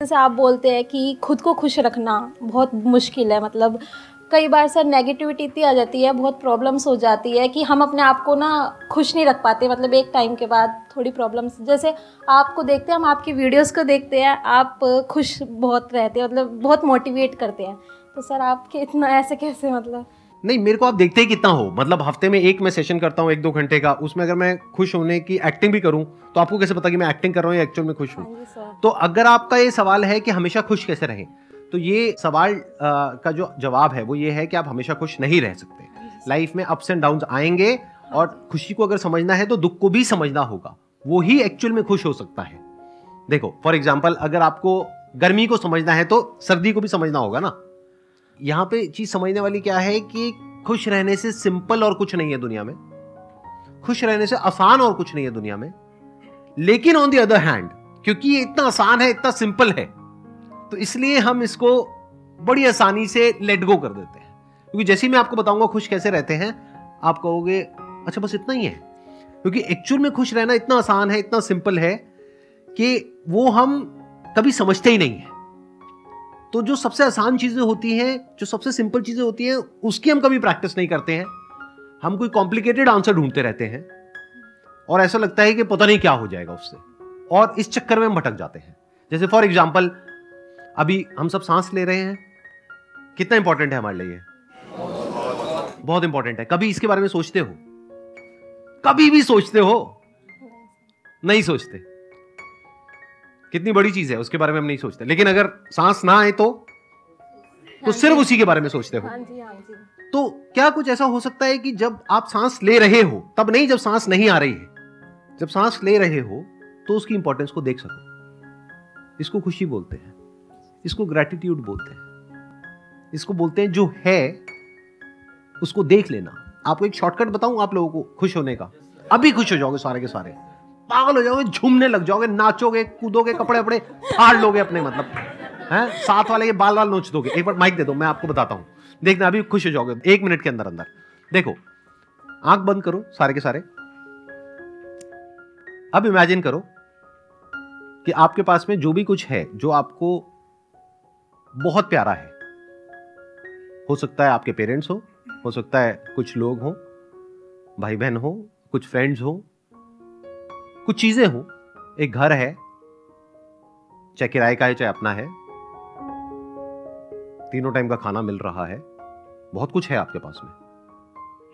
जैसे आप बोलते हैं कि खुद को खुश रखना बहुत मुश्किल है मतलब कई बार सर नेगेटिविटी इतनी आ जाती है, बहुत प्रॉब्लम्स हो जाती है कि हम अपने आप को ना खुश नहीं रख पाते मतलब एक टाइम के बाद थोड़ी प्रॉब्लम्स जैसे आपको देखते हैं, हम आपकी वीडियोस को देखते हैं, आप खुश बहुत रहते हैं मतलब बहुत मोटिवेट करते हैं। तो सर आपके इतना ऐसे कैसे मतलब नहीं मेरे को आप देखते ही कितना हो। मतलब हफ़्ते में एक मैं सेशन करता हूँ एक दो घंटे का। उसमें अगर मैं खुश होने की एक्टिंग भी करूँ तो आपको कैसे पता कि मैं एक्टिंग कर रहा हूँ या एक्चुअल में खुश हूँ? हाँ तो अगर आपका ये सवाल है कि हमेशा खुश कैसे रहें तो ये सवाल आ, का जो जवाब है वो ये है कि आप हमेशा खुश नहीं रह सकते। लाइफ में अप्स एंड डाउन आएँगे और खुशी को अगर समझना है तो दुख को भी समझना होगा। वो ही एक्चुअल में खुश हो सकता है। देखो फॉर एग्ज़ाम्पल अगर आपको गर्मी को समझना है तो सर्दी को भी समझना होगा ना। यहाँ पे चीज़ समझने वाली क्या है कि खुश रहने से सिंपल और कुछ नहीं है दुनिया में। खुश रहने से आसान और कुछ नहीं है दुनिया में। लेकिन ऑन द अदर हैंड क्योंकि ये इतना आसान है, इतना सिंपल है तो इसलिए हम इसको बड़ी आसानी से लेट गो कर देते हैं। क्योंकि जैसे ही मैं आपको बताऊँगा खुश कैसे रहते हैं, आप कहोगे अच्छा बस इतना ही है। क्योंकि एक्चुअल में खुश रहना इतना आसान है, इतना सिंपल है कि वो हम कभी समझते ही नहीं है। तो जो सबसे आसान चीज़ें होती हैं, जो सबसे सिंपल चीज़ें होती हैं, उसकी हम कभी प्रैक्टिस नहीं करते हैं। हम कोई कॉम्प्लिकेटेड आंसर ढूंढते रहते हैं। और ऐसा लगता है कि पता नहीं क्या हो जाएगा उससे। और इस चक्कर में हम भटक जाते हैं। जैसे फॉर एग्ज़ाम्पल अभी हम सब सांस ले रहे हैं। कितना इंपॉर्टेंट है हमारे लिए? बहुत इंपॉर्टेंट है। कभी इसके बारे में सोचते हो? कभी भी सोचते हो? नहीं सोचते। कितनी बड़ी चीज़ है उसके बारे में हम नहीं सोचते। लेकिन अगर सांस ना आए तो? तो सिर्फ़ उसी के बारे में सोचते हो? हाँ हाँ तो क्या कुछ ऐसा हो सकता है कि जब आप सांस ले रहे हो तब नहीं जब सांस नहीं आ रही है जब सांस ले रहे हो तो उसकी इंपॉर्टेंस को देख सको। इसको खुशी बोलते हैं इसको ग्रेटिट्यूड बोलते हैं इसको बोलते हैं जो है उसको देख लेना। आपको एक शॉर्टकट बताऊँ आप लोगों को खुश होने का? अभी खुश हो जाओगे सारे के सारे। पागल हो जाओगे, झूमने लग जाओगे, नाचोगे, कूदोगे कपड़े अपने फाड़ लोगे अपने मतलब हैं? साथ वाले के बाल बाल नोच दोगे। एक बार माइक दे दो, मैं आपको बताता हूँ। देखना, अभी खुश हो जाओगे। एक मिनट के अंदर अंदर। देखो, आँख बंद करो, सारे के सारे। अब इमेजिन करो कि आपके पास में जो भी कुछ है, जो आपको बहुत प्यारा है। हो सकता है आपके पेरेंट्स हो हो सकता है कुछ लोग हो भाई बहन हो, कुछ फ्रेंड्स हो कुछ चीज़ें हो। एक घर है। चाहे किराए का है, चाहे अपना है। तीनों टाइम का खाना मिल रहा है। बहुत कुछ है आपके पास में।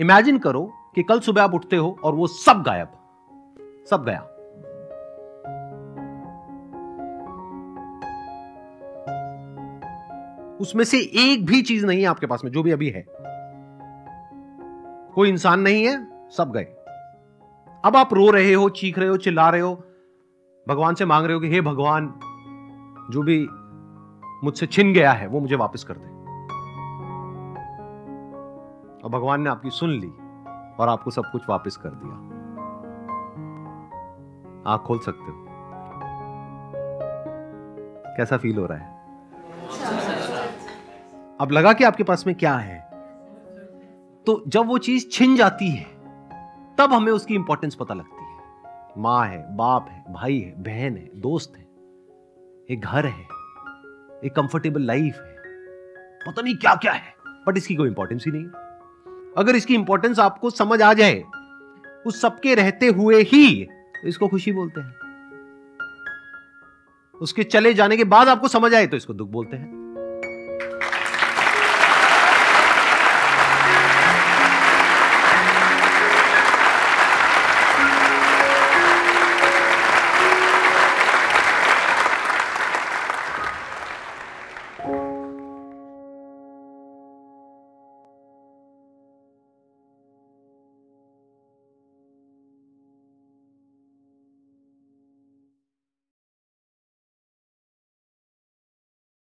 इमेजिन करो कि कल सुबह आप उठते हो और वो सब गायब। सब गया। उसमें से एक भी चीज़ नहीं है आपके पास में, जो भी अभी है। कोई इंसान नहीं है, सब गए। अब आप रो रहे हो, चीख रहे हो, चिल्ला रहे हो, भगवान से मांग रहे हो कि, हे भगवान, जो भी मुझसे छिन गया है, वो मुझे वापस कर दे। और भगवान ने आपकी सुन ली और आपको सब कुछ वापस कर दिया। आँख खोल सकते हो। कैसा फील हो रहा है? अब लगा कि आपके पास में क्या है। तो जब वो चीज़ छिन जाती है तब हमें उसकी इंपॉर्टेंस पता लगती है। माँ है, बाप है, भाई है, बहन है, दोस्त है, एक घर है, एक कंफर्टेबल लाइफ है। पता नहीं क्या क्या है बट इसकी कोई इंपॉर्टेंस ही नहीं। अगर इसकी इंपॉर्टेंस आपको समझ आ जाए, उस सबके रहते हुए ही इसको खुशी बोलते हैं। उसके चले जाने के बाद आपको समझ आए तो इसको दुख बोलते हैं।